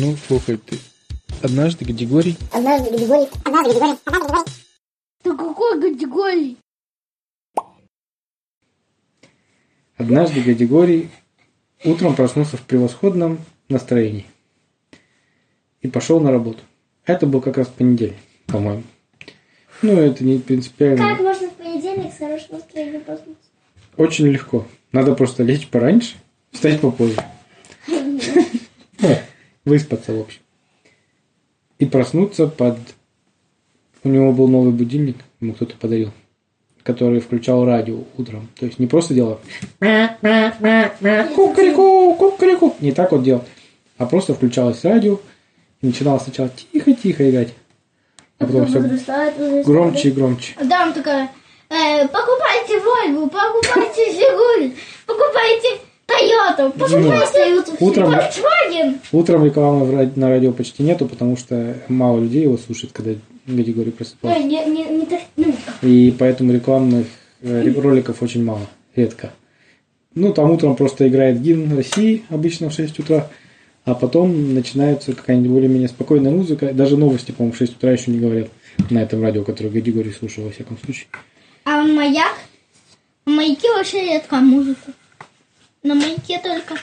Ну, слухай ты. Однажды Гадигорий... Однажды Гадигорий... Однажды Гадигорий... Однажды Гадигорий... Да какой категории? Однажды Гадигорий утром проснулся в превосходном настроении и пошел на работу. Это был как раз понедельник, по-моему. Ну, это не принципиально. Как можно в понедельник с хорошим настроением проснуться? Очень легко. Надо просто лечь пораньше, встать попозже. Выспаться, в общем. И проснуться под... У него был новый будильник, ему кто-то подарил, который включал радио утром. То есть не просто делал кукареку, кукареку. Не так вот делал. А просто включалось радио и начинало сначала тихо-тихо играть. А потом все громче и громче. Да, он такая, э, покупайте Вольву, покупайте Жигуль, покупайте Тойоту, покупайте Утром- Volkswagen. Утром рекламы в на радио почти нету, потому что мало людей его слушает, когда Гадигорий Ой, просыпается. не, не, не так, ну, И поэтому рекламных э, роликов очень мало, редко. Ну, там утром просто играет гимн России, обычно в 6 утра, а потом начинается какая-нибудь более-менее спокойная музыка. Даже новости, по-моему, в 6 утра еще не говорят на этом радио, которое Гадигорий слушал, во всяком случае. А он маяк? На маяке вообще редко музыку. На маяке только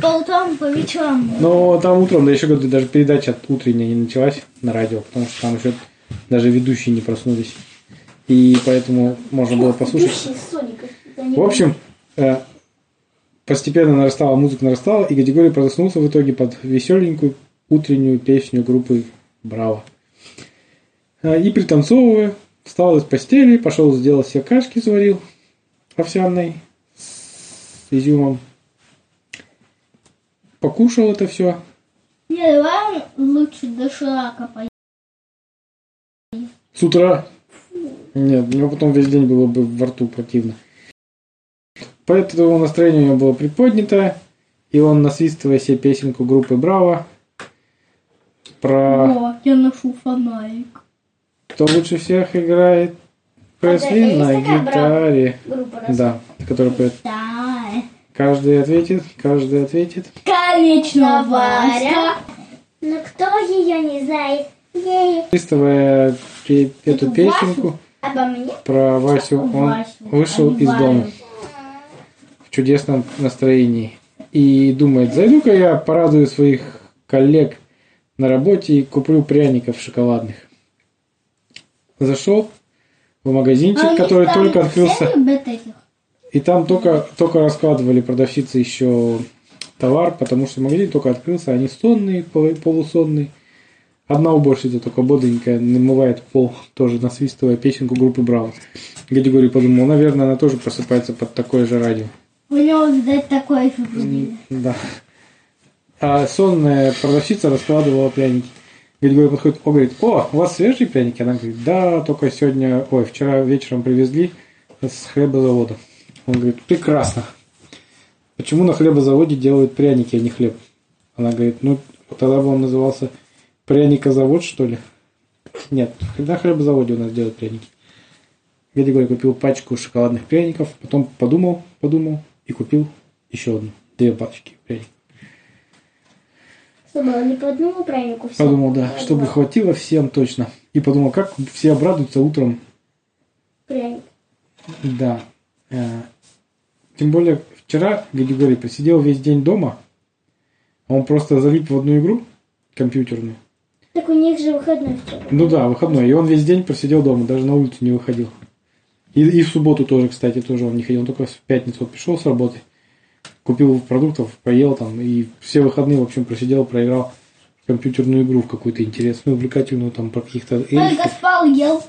по утрам, по вечерам. Но там утром, да еще говорю, даже передача утренняя не началась на радио, потому что там еще даже ведущие не проснулись. И поэтому можно было послушать. В общем, э, постепенно нарастала музыка, нарастала, и Гадигорий проснулся в итоге под веселенькую утреннюю песню группы Браво. А, И пританцовывая, встал из постели, пошел сделал себе кашки, сварил овсяной с изюмом. Покушал это все. Не, давай лучше доширака поедем. С утра. Нет, у него потом весь день было бы во рту противно. Поэтому настроение у него было приподнято, и он, насвистывая себе песенку группы Браво, про О, я ношу фонарик. кто лучше всех играет Пресли А, на гитаре. Группа раз. Да, который поет. Да. Каждый ответит, каждый ответит. Конечно, Варя. Но кто ее не знает? Ей. Насвистывая пе- эту песенку Обо мне? про Васю, он вышел из дома. В чудесном настроении. И думает, зайду-ка я порадую своих коллег на работе и куплю пряников шоколадных. Зашел в магазинчик, А который только открылся. И там только, только раскладывали продавщицы еще товар, потому что магазин только открылся, они сонные, полу- полусонные. Одна уборщица только бодренькая намывает пол, тоже насвистывая песенку группы Браво. Гадигорий подумал, наверное, она тоже просыпается под такое же радио. У него, видать, такой же будильник. Да. А сонная продавщица раскладывала пряники. Гадигорий подходит, о, говорит, о, у вас свежие пряники? Она говорит, да, только сегодня, ой, вчера вечером привезли с хлебозавода. Он говорит, прекрасно. Почему на хлебозаводе делают пряники, а не хлеб? Она говорит, ну, тогда бы он назывался пряникозавод, что ли? Нет, на хлебозаводе у нас делают пряники. Гадигорий купил пачку шоколадных пряников, потом подумал, подумал и купил еще одну, две пачки пряников. Чтобы не по одному прянику все. Подумал, да, чтобы хватило всем точно. И подумал, как все обрадуются утром. Пряник. Да. Тем более, вчера Гадигорий просидел весь день дома. а Он просто залип в одну игру компьютерную. Так у них же выходной вчера. Ну да, выходной. И он весь день просидел дома, даже на улицу не выходил. И, и в субботу тоже, кстати, тоже он не ходил. Он только в пятницу вот пришел с работы, купил продуктов, поел там. И все выходные, в общем, просидел, проиграл компьютерную игру в какую-то интересную, увлекательную, там, про каких-то Только эльфов. спал, ел.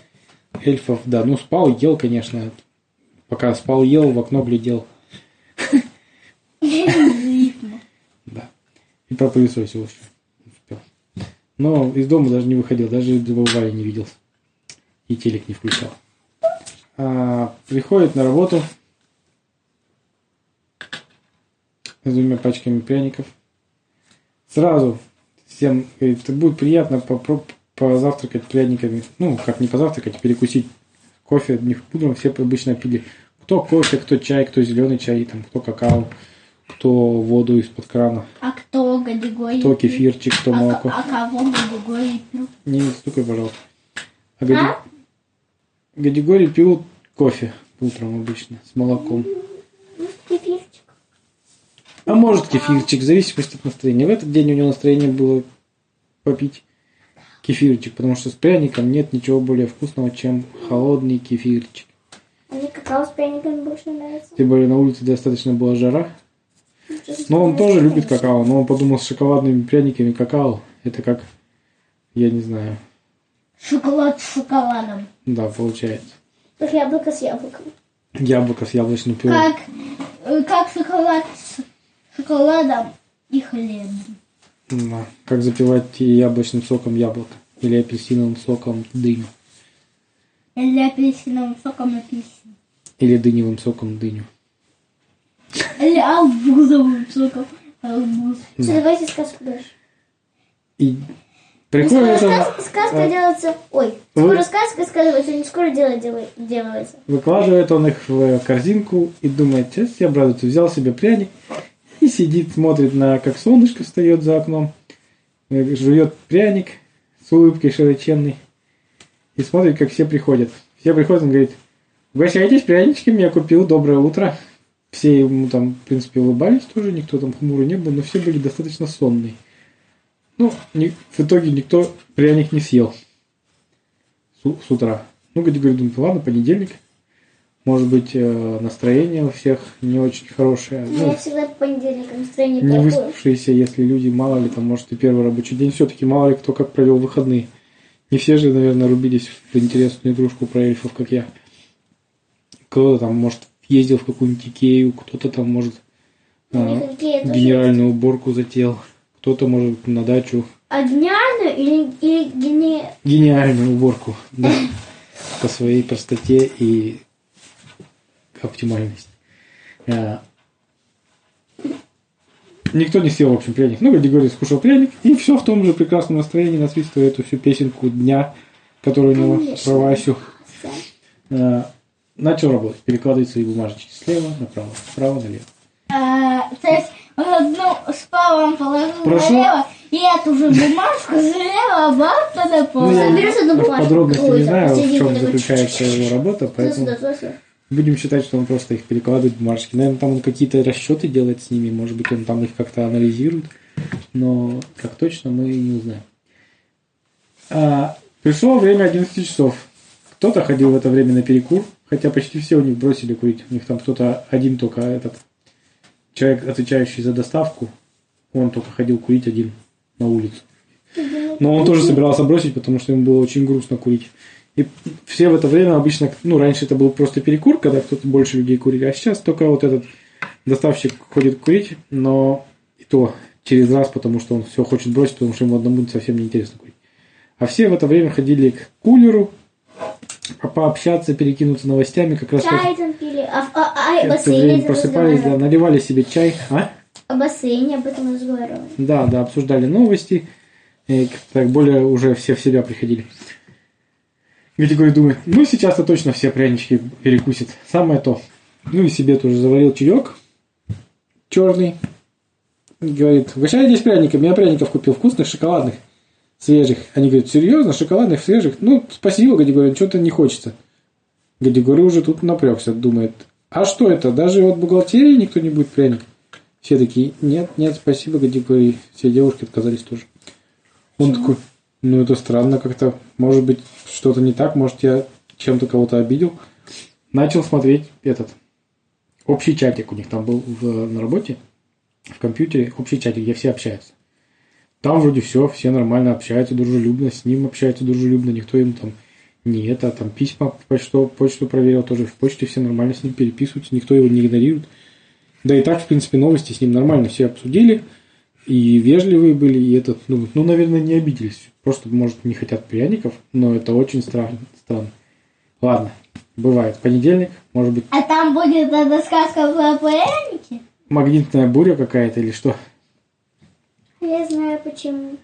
Эльфов, да. Ну, спал, ел, конечно. Пока спал, ел, в окно глядел. Да. И пропылесосил еще. Но из дома даже не выходил, даже забывали не видел. И телек не включал. А, приходит на работу с двумя пачками пряников. Сразу всем говорит, будет приятно попро- позавтракать пряниками. Ну, как не позавтракать, перекусить кофе. Не утром все обычно пили. Кто кофе, кто чай, кто зеленый чай, там, кто какао, кто воду из-под крана. А кто Гадигорий Кто кефирчик, кто А, молоко. а кого Гадигорий пил? Не стукай, пожалуйста. А Гади- Гадигорий пил кофе утром обычно с молоком. Кефирчик. А может кефирчик, в зависимости от настроения. В этот день у него настроение было попить кефирчик, потому что с пряником нет ничего более вкусного, чем холодный кефирчик. А мне какао с пряниками больше нравится. Тем более на улице достаточно была жара. Но он тоже любит какао, но он подумал с шоколадными пряниками какао. Это как, я не знаю, Шоколад с шоколадом. да, получается. Как яблоко с яблоком. Яблоко с яблочным пюре. Как, э, как шоколад с шоколадом и хлебом. Да. Как запивать яблочным соком яблоко. Или апельсиновым соком дыню. Или апельсиновым соком апельсин. Или дыневым соком дыню. Арбузовым соком арбуз. Все, давайте сказку дальше. И Скоро приходит он, сказ- сказка а. делается... Ой, Вы- скоро сказка сказывается, не скоро дело дела- делается. выкладывает он их в корзинку и думает, сейчас я обрадуется. Взял себе пряник и сидит, смотрит на, как солнышко встает за окном. э, Жует пряник с улыбкой широченной. И смотрит, как все приходят. Все приходят, он говорит, угощайтесь пряничками, я купил, доброе утро. Все ему там, в принципе, улыбались тоже, никто там хмурый не был, но все были достаточно сонные. Ну, ни- в итоге никто пряник не съел с, с утра. Ну, говорит, думаю, ладно, понедельник. Может быть, э, настроение у всех не очень хорошее. Ну, меня всегда по понедельникам настроение не плохое. выспавшиеся, если люди, мало ли, там, может, и первый рабочий день, все-таки мало ли кто как провел выходные. Не все же, наверное, рубились в интересную игрушку про эльфов, как я. Кто-то там, может, ездил в какую-нибудь Икею, кто-то там, может, а, генеральную уборку затеял, кто-то, может, на дачу А гениальную или, или гени... гениальную уборку, да, по своей простоте и оптимальности. А, Никто не съел, в общем, пряник. Ну, Григорий скушал пряник, и все в том же прекрасном настроении насвистывая эту всю песенку дня, которую у него про Васю. А, Начал работать, перекладывать свои бумажечки слева направо, справа налево. А, то есть он одну справа он положил Прошу? налево, и эту же бумажку слева обратно на пол. Ну, я подробности не знаю, в чем заключается его работа, поэтому... Будем считать, что он просто их перекладывает бумажки. Наверное, там он какие-то расчеты делает с ними, может быть, он там их как-то анализирует, но как точно мы не узнаем. А, пришло время 11 часов. Кто-то ходил в это время на перекур, хотя почти все у них бросили курить. У них там кто-то один только этот человек, отвечающий за доставку, он только ходил курить один на улицу. Но он тоже собирался бросить, потому что ему было очень грустно курить. И все в это время обычно, ну, раньше это был просто перекур, когда кто-то больше людей курили, а сейчас только вот этот доставщик ходит курить, но и то через раз, потому что он все хочет бросить, потому что ему одному совсем не интересно курить. А все в это время ходили к кулеру, пообщаться, перекинуться новостями, как раз Чай там пили, а, а, а, бассейне просыпались, да, наливали себе чай, а? О бассейне об этом разговаривали. Да, да, обсуждали новости, и так более уже все в себя приходили. Григорий думает, ну сейчас-то точно все прянички перекусит. Самое то. Ну и себе тоже заварил чаек черный. Говорит, угощайтесь пряниками, я пряников купил вкусных, шоколадных, свежих. Они говорят, серьезно, шоколадных, свежих? Ну, спасибо, Гадигорий, что-то не хочется. Гадигорий уже тут напрягся, думает, а что это, даже от бухгалтерии никто не будет пряник? Все такие, нет, нет, спасибо, Гадигорий. Все девушки отказались тоже. Он такой, ну это странно как-то. Может быть, что-то не так, может, я чем-то кого-то обидел. Начал смотреть этот общий чатик у них там был в- на работе, в компьютере, общий чатик, где все общаются. Там вроде все, все нормально общаются дружелюбно, с ним общаются дружелюбно, никто им там не это, там письма, почту, почту проверил тоже, в почте все нормально с ним переписываются, никто его не игнорирует. Да и так, в принципе, новости с ним нормально все обсудили, и вежливые были, и этот, ну, ну, наверное, не обиделись. Просто, может, не хотят пряников, но это очень странно. странно. Ладно, бывает. Понедельник, может быть, А там будет эта сказка про пряники? магнитная буря какая-то или что? Я знаю почему.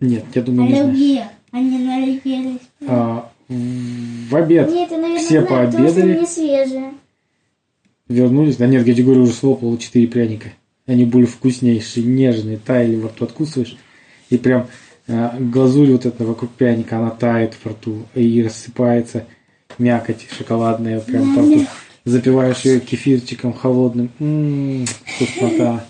Нет, я думаю, не. Аллергия. Они налетелись. А, в обед Нет, я, наверное, все знаю, потому что пообедали. они свежие. вернулись. Да нет, Гадигорий уже слопал 4 пряника. Они были вкуснейшие, нежные, таяли во рту, откусываешь. И прям э, глазурь вот эта вокруг пряника, она тает во рту и рассыпается мякоть шоколадная прям по рту. Запиваешь ее кефирчиком холодным. М-м, вкуснота.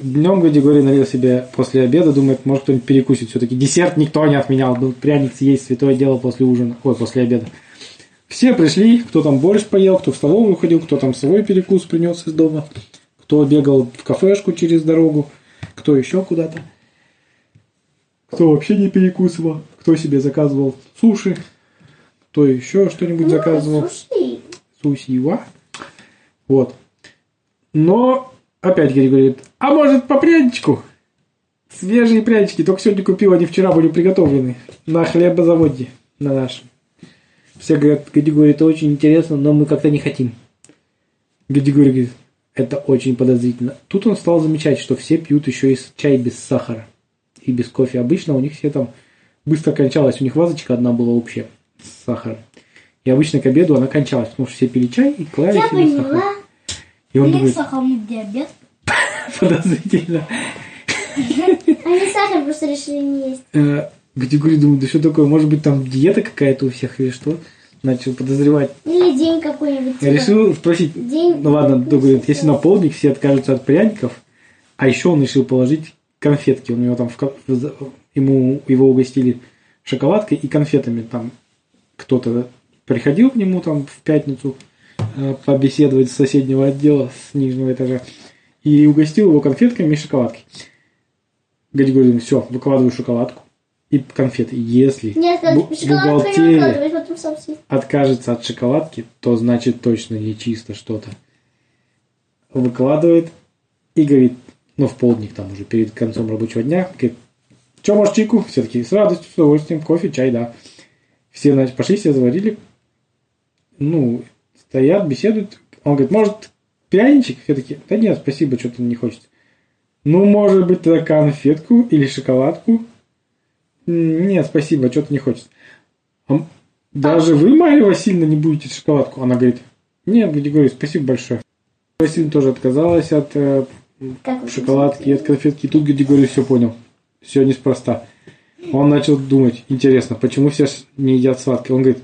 Днем Гадигорий налил себе после обеда, думает, может кто-нибудь перекусит. Все-таки десерт никто не отменял. Был пряник съесть, святое дело после ужина. Ой, после обеда. Все пришли, кто там борщ поел, кто в столовую ходил, кто там свой перекус принес из дома, кто бегал в кафешку через дорогу, кто еще куда-то, кто вообще не перекусывал, кто себе заказывал суши, кто еще что-нибудь заказывал. Слушай, Сусива. Вот. Но опять Герри говорит, а может по пряничку? Свежие прянички, только сегодня купил, они вчера были приготовлены на хлебозаводе на нашем. Все говорят, говорит, это очень интересно, но мы как-то не хотим. Герри говорит, это очень подозрительно. Тут он стал замечать, что все пьют еще и чай без сахара и без кофе. Обычно у них все там быстро кончалось. У них вазочка одна была общая с сахаром. И обычно к обеду она кончалась, потому что все пили чай и клали я себе сахар. поняла. И он Или думает, сахарный диабет. Подозрительно. Они сахар просто решили не есть. Э, Григорий думает, да что такое, может быть там диета какая-то у всех или что? Начал подозревать. Или день какой-нибудь. Я типа, решил спросить, День. ну ладно, говорит, если на полдник все откажутся от пряников, а еще он решил положить конфетки. У него там в ему его угостили шоколадкой и конфетами. Там кто-то приходил к нему там в пятницу э, побеседовать с соседнего отдела, с нижнего этажа, и угостил его конфетками и шоколадкой. Григорий думает, все, выкладываю шоколадку и конфеты. Если Нет, бухгалтерия откажется от шоколадки, то значит точно не чисто что-то. Выкладывает и говорит, ну, в полдник там уже перед концом рабочего дня, говорит, что, может, чайку? Все таки с радостью, с удовольствием, кофе, чай, да. Все, значит, пошли, все заварили. Ну, стоят, беседуют. Он говорит, может, пряничек? Все таки да нет, спасибо, что-то не хочется. Ну, может быть, тогда конфетку или шоколадку? «М, Нет, спасибо, что-то не хочется. «А Даже вы, Марья Васильевна, не будете шоколадку? Она говорит, нет, Григорий, спасибо большое. Васильевна тоже отказалась от э, шоколадки и от конфетки. И тут Григорий все понял. Все неспроста. Он начал думать, интересно, почему все не едят сладкое? Он говорит,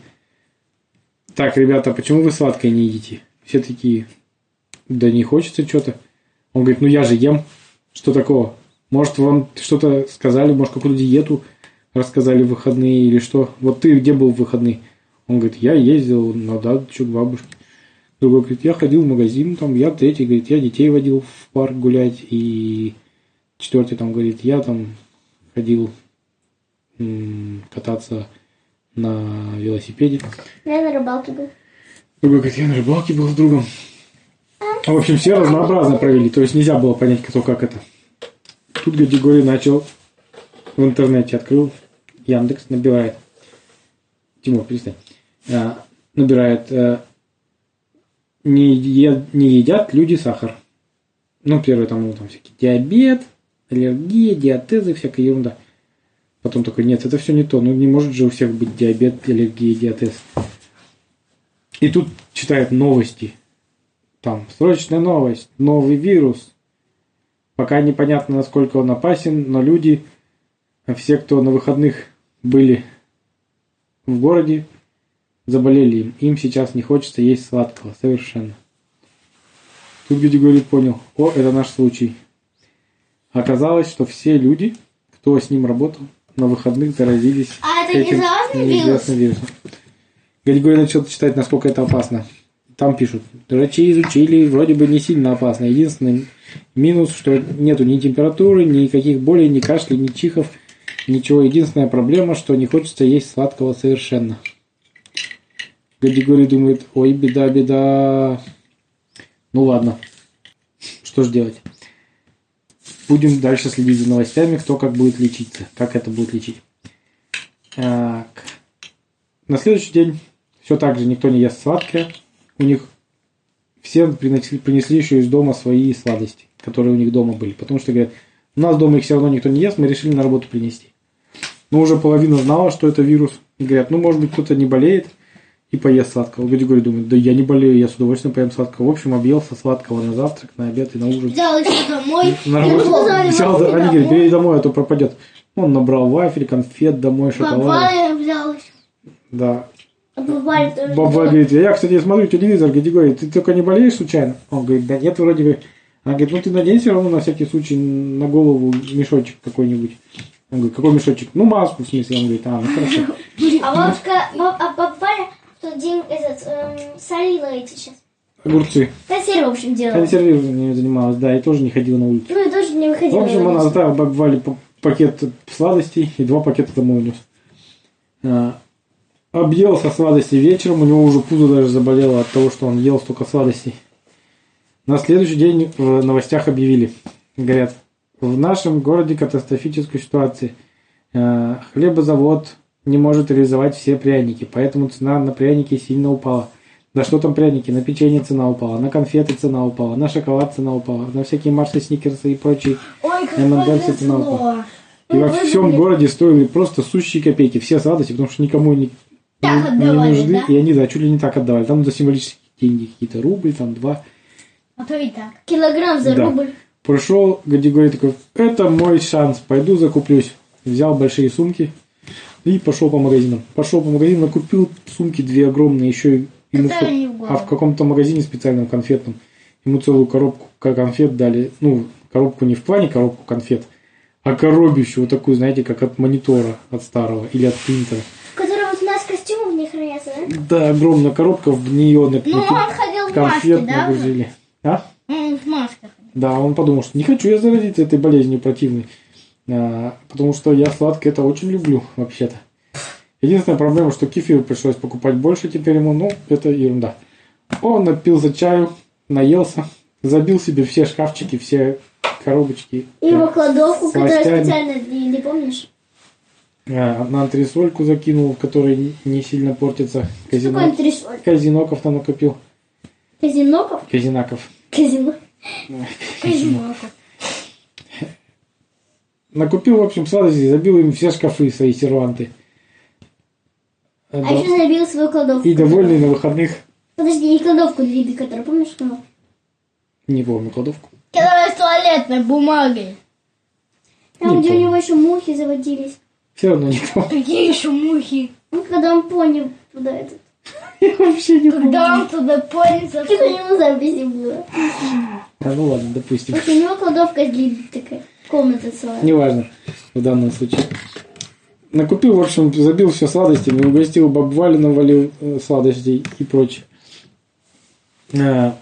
так, ребята, почему вы сладкое не едите? Все такие, да не хочется что-то. Он говорит, ну я же ем. Что такого? Может, вам что-то сказали, может, какую-то диету рассказали в выходные или что? Вот ты где был в выходные? Он говорит, я ездил на дачу к бабушке. Другой говорит, я ходил в магазин, там, я третий, говорит, я детей водил в парк гулять, и четвертый там говорит, я там ходил кататься на велосипеде. Я на рыбалке был. Другой говорит, я на рыбалке был с другом. В общем, все разнообразно провели, то есть нельзя было понять, кто как это. Тут Гадигорий начал в интернете, открыл Яндекс, набирает. Тимур, перестань. А, набирает э, не, е- не едят люди сахар. Ну, первое там, ну, там всякий диабет, аллергия, диатезы, всякая ерунда. Потом такой, нет, это все не то. Ну, не может же у всех быть диабет, аллергия, диатез. И тут читает новости. Там, срочная новость, новый вирус. Пока непонятно, насколько он опасен, но люди, все, кто на выходных были в городе, заболели им. Им сейчас не хочется есть сладкого, совершенно. Тут Григорий понял, о, это наш случай. Оказалось, что все люди, кто с ним работал, на выходных заразились А это этим неизвестным вирусом. Григорий начал читать, насколько это опасно. Там пишут, врачи изучили, вроде бы не сильно опасно. Единственный минус, что нету ни температуры, никаких болей, ни кашля, ни чихов, ничего. Единственная проблема, что не хочется есть сладкого совершенно. Григорий думает, ой, беда, беда. Ну ладно, что ж делать? Будем дальше следить за новостями, кто как будет лечиться, как это будет лечить. Так. На следующий день все так же никто не ест сладкое. У них все принесли, принесли еще из дома свои сладости, которые у них дома были. Потому что говорят, у нас дома их все равно никто не ест, мы решили на работу принести. Но уже половина знала, что это вирус. И говорят, ну, может быть, кто-то не болеет. и поест сладкого. Гадигорий думает, да я не болею, я с удовольствием поем сладкого. В общем, объелся сладкого на завтрак, на обед и на ужин. Взял еще домой. На и работе сказали, взял, «Возьми они говорят, домой». бери домой, а то пропадет. Он набрал вафель, конфет домой, шоколад. Бабая взял еще. Да. А тоже. Баба говорит, я, кстати, смотрю телевизор, Гадигорий, ты только не болеешь случайно? Он говорит, да нет, вроде бы. Она говорит, ну ты надень все равно на всякий случай на голову мешочек какой-нибудь. Он говорит, какой мешочек? Ну, маску, в смысле. Он говорит, а, ну хорошо. А бабушка, баб- а баба Валя в тот день этот, эм, солила эти сейчас. Огурцы. Консервы, в общем, делала. Консервированием занималась, да, и тоже не ходила на улицу. Ну, я тоже не В выходила. общем, на она оставила п- пакет сладостей и два пакета домой унес. Объелся сладостей вечером, у него уже пузо даже заболело от того, что он ел столько сладостей. На следующий день в новостях объявили, говорят, в нашем городе катастрофическая ситуация. Э, Хлебозавод не может реализовать все пряники, поэтому цена на пряники сильно упала. Да что там пряники, на печенье цена упала, на конфеты цена упала, на шоколад цена упала, на всякие марсы, сникерсы и прочие все цена упала. И во всем городе стоили просто сущие копейки. Все сладости, потому что никому не, Так не- не отдавали, нужны. да? И они, да, чуть ли не так отдавали. Там за символические деньги какие-то рубль, там два. А то и так. Килограмм за Да. рубль. Пришел Гадигорий такой, это мой шанс, пойду закуплюсь. Взял большие сумки и пошел по магазинам. Пошел по магазинам, накупил сумки две огромные, еще и ему в- а в каком-то магазине специальном конфетном ему целую коробку конфет дали. Ну, коробку не в плане коробку конфет, а коробищу вот такую, знаете, как от монитора, от старого или от принтера. В котором вот у нас костюмы в них хранятся, да? Да, огромная коробка, в нее Ну, напихали он ходил в маске, конфет да? уже? нагрузили. А? Он в масках. Да, он подумал, что не хочу я заразиться этой болезнью противной. А, потому что я сладкое это очень люблю, вообще-то. Единственная проблема, что кефир пришлось покупать больше теперь ему, ну, это ерунда. Он напился чаю, наелся, забил себе все шкафчики, все коробочки. И его э, кладовку, которая специально, не помнишь? А, на антресольку закинул, в которой не- сильно портится. Казино... антресоль? Казиноков там накопил. Казиноков? Казинаков. Казино. Казиноков. Накупил, в общем, сладостей, забил им все шкафы, свои серванты. А еще забил свою кладовку. И довольный на выходных, Подожди, не кладовку еды, которую помнишь, сказал? не помню, кладовку. Которая с туалетной бумагой. Там, Не где у помню. него еще мухи заводились. Все равно не помню. Какие еще мухи? Ну, когда он понял туда этот. Я вообще не помню. Когда он туда понял, Что-то у него записи было. А, ну ладно, допустим. Вот у него кладовка еды такая. Комната целая. Неважно в данном случае. Накупил, в общем, забил все сладостями, угостил баб Валю, навалил э, сладостей и прочее. А,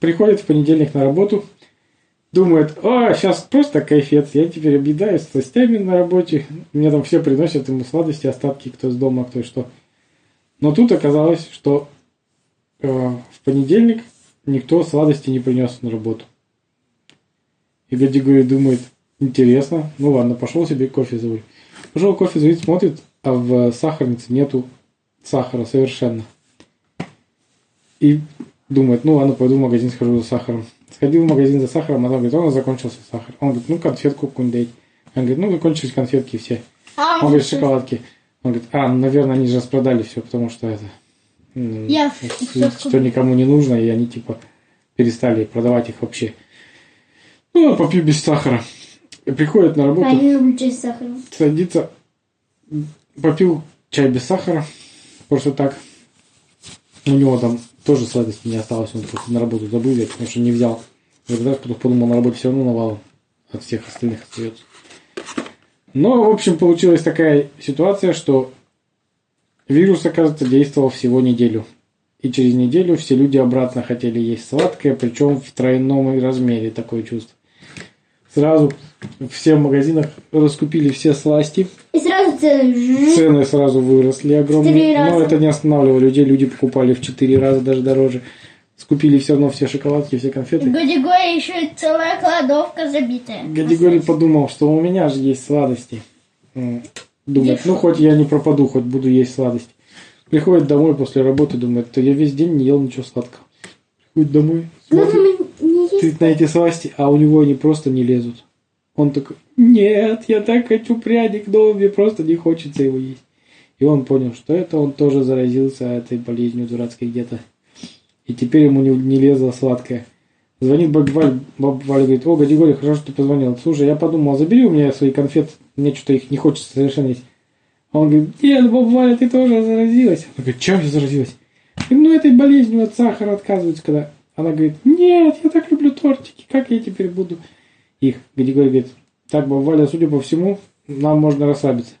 Приходит в понедельник на работу, думает, а, сейчас просто кайфец, я теперь объедаюсь сластями на работе, мне там все приносят ему сладости, остатки, кто из дома, кто что. Но тут оказалось, что э, в понедельник никто сладости не принес на работу. И Гадигорий думает, интересно, ну ладно, пошел себе кофе заварить. Пошел кофе заварить, смотрит, а в сахарнице нету сахара совершенно. И думает, ну ладно, пойду в магазин схожу за сахаром. Сходил в магазин за сахаром, а там говорит, он закончился сахар. Он говорит, ну конфетку какую-нибудь дайте. Он говорит, ну закончились конфетки все. А, Он говорит, шоколадки. Он говорит, а, ну, наверное, они же распродали все, потому что это... Я что, что никому не нужно, и они типа перестали продавать их вообще. Ну, попью без сахара. Приходит на работу, А, люблю чай с сахаром. садится, попил чай без сахара, просто так. У него там тоже сладости не осталось, он просто на работу забыл взять, потому что не взял. И тогда подумал, на работе все равно навалом от всех остальных остается. Но, в общем, получилась такая ситуация, что вирус, оказывается, действовал всего неделю. И через неделю все люди обратно хотели есть сладкое, причем в тройном размере такое чувство. Сразу все в магазинах раскупили все сласти, И сразу цены. цены сразу выросли Четыре огромные. Но это не останавливало людей, люди покупали в 4 раза даже дороже. Скупили все равно все шоколадки, все конфеты. Гадигория еще и целая кладовка забитая. Гадигорий подумал, что у меня же есть сладости. Думает, ну хоть я не пропаду, хоть буду есть сладости. Приходит домой после работы, думает, то я весь день не ел ничего сладкого. Приходит домой, смотрит, Смотрит на эти сласти, а у него они просто не лезут. Он такой, нет, я так хочу пряник, но мне просто не хочется его есть. И он понял, что это он тоже заразился этой болезнью дурацкой где-то. И теперь ему не, не лезло сладкое. Звонит баба Валя, баба Валя говорит, о, Гадигорий, хорошо, что ты позвонил. Слушай, я подумал, забери у меня свои конфеты, мне что-то их не хочется совершенно есть. А он говорит, нет, баба Валя, ты тоже заразилась. Она говорит, чем я заразилась? Ну, этой болезнью от сахара отказываются, когда... Она говорит, нет, я так люблю тортики, как я теперь буду их? Гадигорий говорит, так, баба Валя, судя по всему, нам можно расслабиться.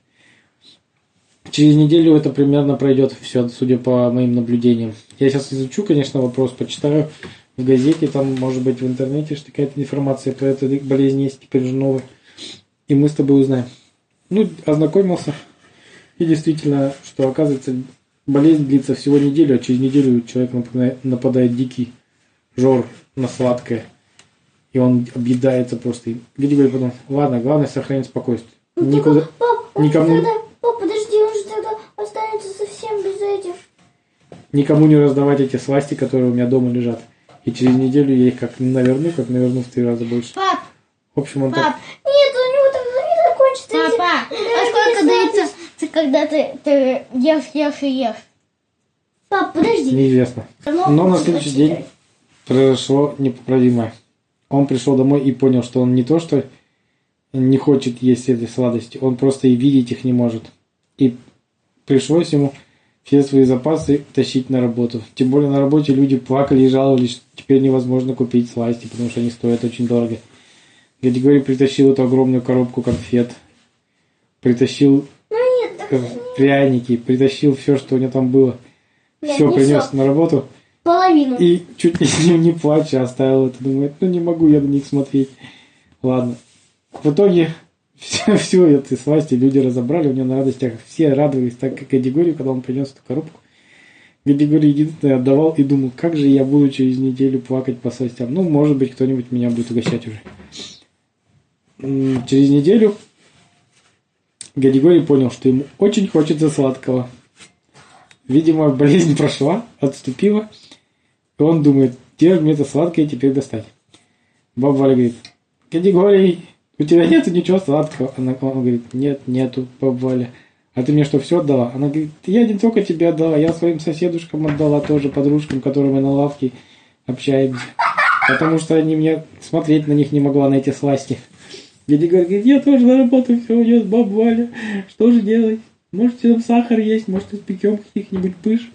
Через неделю это примерно пройдет все, судя по моим наблюдениям. Я сейчас изучу, конечно, вопрос, почитаю в газете, там, может быть, в интернете что какая-то информация про эту болезнь есть теперь уже новая. И мы с тобой узнаем. Ну, ознакомился. И действительно, что оказывается, болезнь длится всего неделю, а через неделю человек нападает дикий жор на сладкое. И он объедается просто. И Григорий потом, ладно, главное сохранить спокойствие. Ну, Никуда, только, пап, он же никому- тогда, пап, подожди, он же тогда останется совсем без этих. никому не раздавать эти сласти, которые у меня дома лежат. И через неделю я их как наверну, как наверну в три раза больше. Пап, В общем, он так... пап, Нет, у него тогда не закончится. эти- папа, а эти сколько сладости. длится, ты, когда ты, ты ешь, ешь и ешь? Пап, подожди. Неизвестно. Ну, Но на следующий день произошло непоправимое. Он пришел домой и понял, что он не то, что не хочет есть этой сладости, он просто и видеть их не может. И пришлось ему все свои запасы тащить на работу. Тем более на работе люди плакали и жаловались, что теперь невозможно купить сласти, потому что они стоят очень дорого. Гадигорий притащил эту огромную коробку конфет, притащил Ну э, пряники, притащил все, что у него там было. Нет, Все не принес на работу. Половину. И чуть не, не, плача оставил это. Думает, ну не могу я на них смотреть. Ладно. В итоге все, все эти сласти люди разобрали. У него на радостях все радовались так, как Гадигорию, когда он принес эту коробку. Гадигорий единственное отдавал и думал, как же я буду через неделю плакать по сластям. Ну, может быть, кто-нибудь меня будет угощать уже. Через неделю Гадигорий понял, что ему очень хочется сладкого. Видимо, болезнь прошла, отступила, и он думает, где мне это сладкое теперь достать? Баба Валя говорит, Категорий, у тебя нету ничего сладкого. Она, он говорит, нет, нету, баба Валя. А ты мне что, все отдала? Она говорит, я не только тебе отдала, я своим соседушкам отдала тоже, подружкам, которые мы на лавке общаемся. Потому что они мне смотреть на них не могла, на эти сласти. Дядя говорит, я тоже на работу все уйдет, баба Валя, что же делать? Может, там сахар есть, может, испекем каких-нибудь пышек?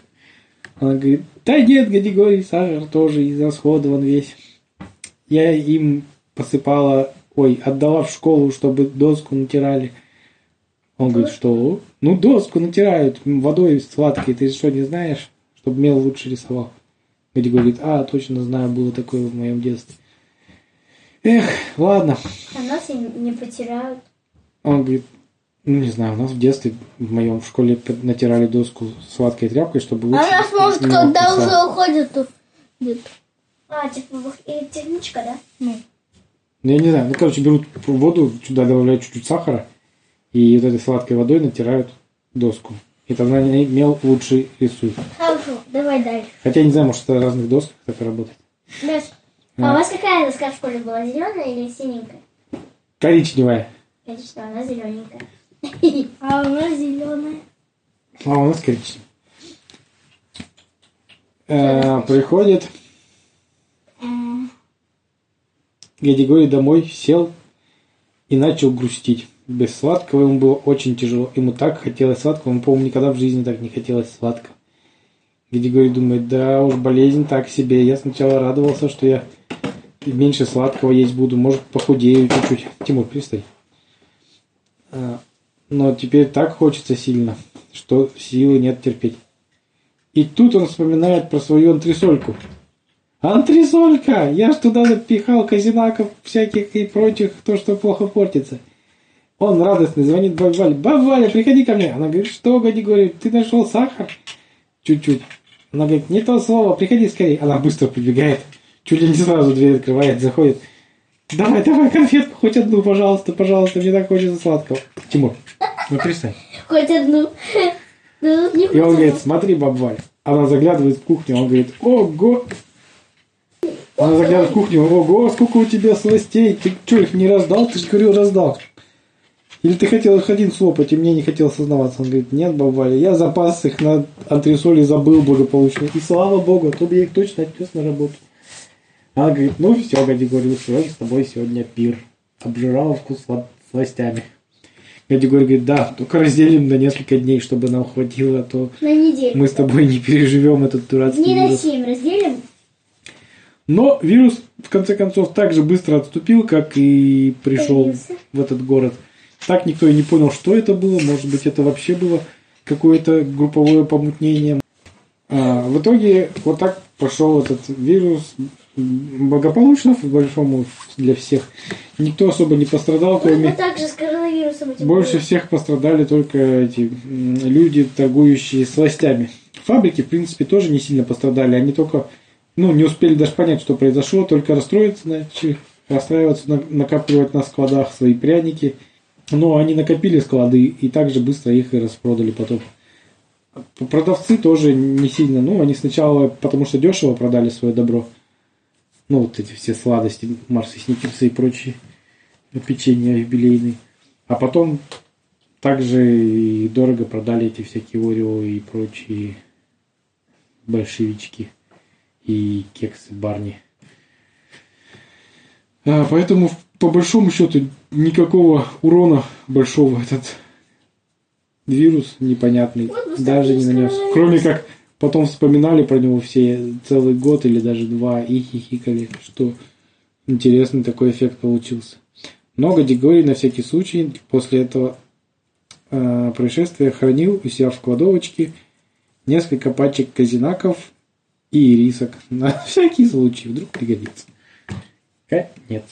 Она говорит, да нет, Гадигорий, сахар тоже израсходован весь. Я им посыпала, ой, отдала в школу, чтобы доску натирали. Он говорит, что? Ну, доску натирают водой сладкой, ты что, не знаешь? Чтобы мел лучше рисовал. Гадигорий говорит, а, точно знаю, было такое в моем детстве. Эх, ладно. А нас не потеряют. Он говорит, ну не знаю, у нас в детстве, в моем в школе натирали доску сладкой тряпкой, чтобы лучше... А нас, может, когда уже уходит, то где-то. А, типа, и техничка, да? Ну, Ну, я не знаю, ну, короче, берут воду, сюда добавляют чуть-чуть сахара, и вот этой сладкой водой натирают доску. И тогда на ней мел лучше рисует. Хорошо, давай дальше. Хотя я не знаю, может, это разных досках так и работает. Дальше. А у вас какая доска в школе была, зеленая или синенькая? Коричневая. Конечно, она зелененькая. А у нас зеленая. А у нас коричневая. Э, приходит Гадигорий домой, сел и начал грустить. Без сладкого ему было очень тяжело. Ему так хотелось сладкого. Он, по-моему, никогда в жизни так не хотелось сладкого. Гадигорий думает, да уж, болезнь так себе. Я сначала радовался, что я меньше сладкого есть буду. Может, похудею чуть-чуть. Тимур, перестань. Но теперь так хочется сильно, что силы нет терпеть. И тут он вспоминает про свою антресольку. Антресолька! Я ж туда запихал казинаков всяких и прочих, то, что плохо портится. Он радостный, звонит бабе Вале. Баба Валя, приходи ко мне. Она говорит, что, Гадигорий, ты нашел сахар? Чуть-чуть. Она говорит, не то слово, приходи скорее. Она быстро прибегает, чуть ли не сразу дверь открывает, заходит. Давай, давай, конфетку, хоть одну, пожалуйста, пожалуйста, мне так хочется сладкого. Тимур, ну перестань. Хоть одну. Да тут не И он говорит, смотри, баба Валя. Она заглядывает в кухню, он говорит, ого. Она заглядывает в кухню, ого, сколько у тебя сластей. Ты что, их не раздал? Ты же говорил, раздал. Или ты хотел их один слопать, и мне не хотел сознаваться. Он говорит, нет, бабаля, я запас их на антресоли забыл благополучно. И слава богу, а то бы я их точно отнес на работу. Она говорит, ну все, Гадигорий, устроим с тобой сегодня пир. Обжираловку с ла- сластями. Гадигорий говорит, да, только разделим на несколько дней, чтобы нам хватило, а то На неделю. мы с тобой не переживем этот дурацкий на вирус. 7 разделим. Но вирус, в конце концов, так же быстро отступил, как и пришел Появился. в этот город. Так никто и не понял, что это было. Может быть, это вообще было какое-то групповое помутнение. А, в итоге вот так пошел этот вирус благополучно, в большому для всех. Никто особо не пострадал, Вот, кроме... вот так же с коронавирусом этим Больше всех пострадали только эти люди, торгующие сластями. Фабрики, в принципе, тоже не сильно пострадали. Они только ну, не успели даже понять, что произошло, только расстроиться начали, расстраиваться, на- накапливать на складах свои пряники. Но они накопили склады и также быстро их и распродали потом. Продавцы тоже не сильно, ну, они сначала, потому что дешево продали свое добро. Ну, вот эти все сладости, Марсы, Сникерсы и прочие печенья юбилейные. А потом также и дорого продали эти всякие Орео и прочие большевички и кексы Барни. А, поэтому, по большому счету, никакого урона большого этот вирус непонятный Вот просто даже не нанес. Кроме как потом вспоминали про него все целый год или даже два и хихикали, что интересный такой эффект получился. Много Дегорий на всякий случай после этого э, происшествия хранил у себя в кладовочке несколько пачек казинаков и ирисок на всякий случай, вдруг пригодится. Конец.